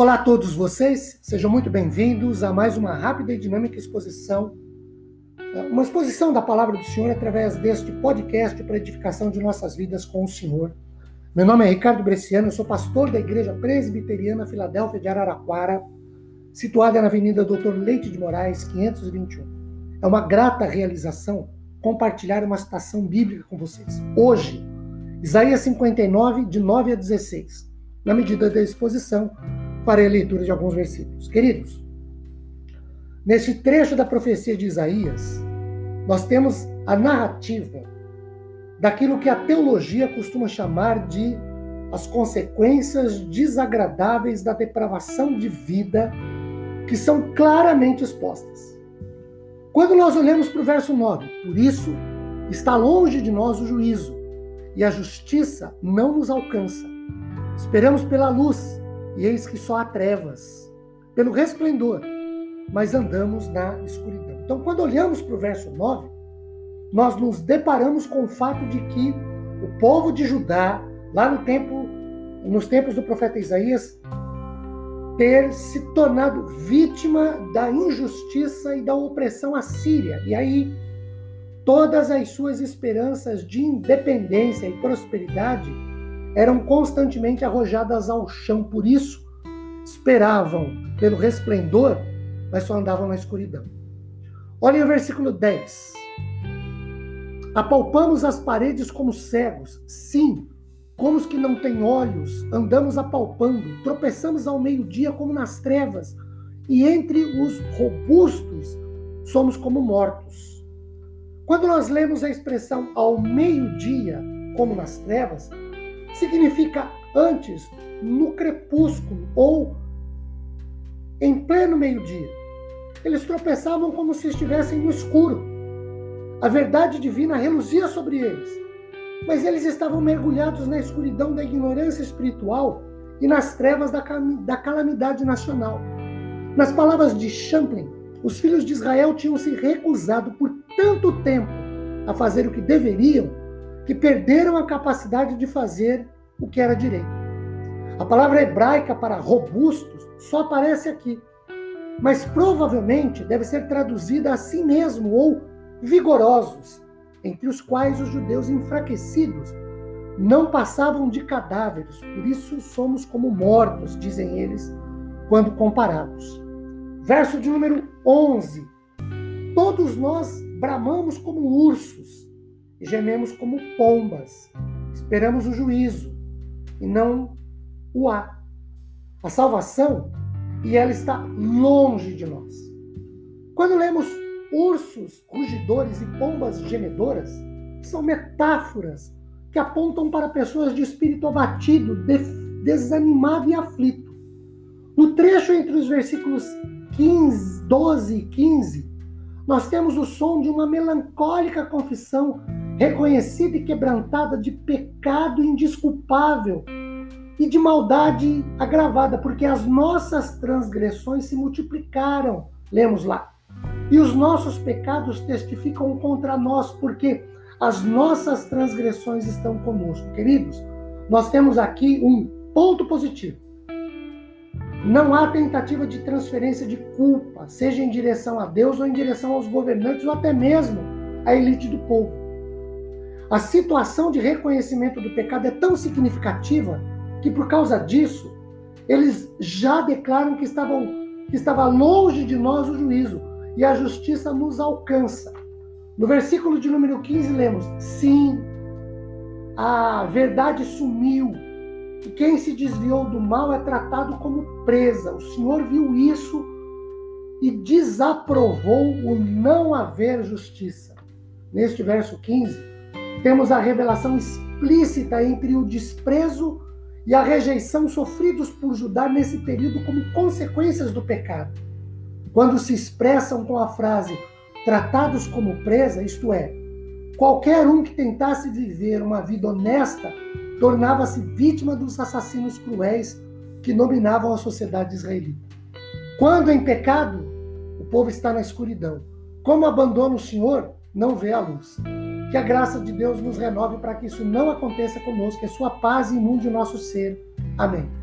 Olá a todos vocês, sejam muito bem-vindos a mais uma rápida e dinâmica exposição, uma exposição da palavra do Senhor através deste podcast para edificação de nossas vidas com o Senhor. Meu nome é Ricardo Bresciano, eu sou pastor da Igreja Presbiteriana Filadélfia de Araraquara, situada na Avenida Doutor Leite de Moraes, 521. É uma grata realização compartilhar uma citação bíblica com vocês. Hoje, Isaías 59, de 9 a 16. Na medida da exposição, farei a leitura de alguns versículos. Queridos, neste trecho da profecia de Isaías, nós temos a narrativa daquilo que a teologia costuma chamar de as consequências desagradáveis da depravação de vida, que são claramente expostas. Quando nós olhamos para o verso 9, por isso está longe de nós o juízo, e a justiça não nos alcança. Esperamos pela luz, e eis que só há trevas, pelo resplendor, mas andamos na escuridão. Então, quando olhamos para o verso 9, nós nos deparamos com o fato de que o povo de Judá, lá no tempo, nos tempos do profeta Isaías, ter se tornado vítima da injustiça e da opressão assíria. E aí, todas as suas esperanças de independência e prosperidade eram constantemente arrojadas ao chão. Por isso, esperavam pelo resplendor, mas só andavam na escuridão. Olhem o versículo 10. Apalpamos as paredes como cegos, sim, como os que não têm olhos, andamos apalpando, tropeçamos ao meio-dia como nas trevas, e entre os robustos somos como mortos. Quando nós lemos a expressão ao meio-dia, como nas trevas, significa antes, no crepúsculo ou em pleno meio-dia. Eles tropeçavam como se estivessem no escuro. A verdade divina reluzia sobre eles, mas eles estavam mergulhados na escuridão da ignorância espiritual e nas trevas da, da calamidade nacional. Nas palavras de Champlin, os filhos de Israel tinham se recusado por tanto tempo a fazer o que deveriam que perderam a capacidade de fazer o que era direito. A palavra hebraica para robustos só aparece aqui, mas provavelmente deve ser traduzida assim mesmo ou vigorosos, entre os quais os judeus enfraquecidos não passavam de cadáveres, por isso somos como mortos, dizem eles, quando comparados. Verso de número 11. Todos nós bramamos como ursos e gememos como pombas. Esperamos o juízo e não o há. A salvação, e ela está longe de nós. Quando lemos ursos rugidores e pombas gemedoras, são metáforas que apontam para pessoas de espírito abatido, desanimado e aflito. No trecho entre os versículos 15, 12 e 15, nós temos o som de uma melancólica confissão reconhecida e quebrantada de pecado indisculpável e de maldade agravada, porque as nossas transgressões se multiplicaram. Lemos lá. E os nossos pecados testificam contra nós, porque as nossas transgressões estão conosco. Queridos, nós temos aqui um ponto positivo. Não há tentativa de transferência de culpa, seja em direção a Deus ou em direção aos governantes ou até mesmo à elite do povo. A situação de reconhecimento do pecado é tão significativa que por causa disso eles já declaram que estavam que estava longe de nós o juízo e a justiça nos alcança. No versículo de número 15 lemos: Sim, a verdade sumiu e quem se desviou do mal é tratado como presa. O Senhor viu isso e desaprovou o não haver justiça. Neste verso 15, temos a revelação explícita entre o desprezo e a rejeição sofridos por Judá nesse período como consequências do pecado. Quando se expressam com a frase tratados como presa, isto é, qualquer um que tentasse viver uma vida honesta tornava-se vítima dos assassinos cruéis que dominavam a sociedade israelita. Quando em pecado, o povo está na escuridão. Como abandona o Senhor, não vê a luz. Que a graça de Deus nos renove para que isso não aconteça conosco, que a sua paz inunde o nosso ser. Amém.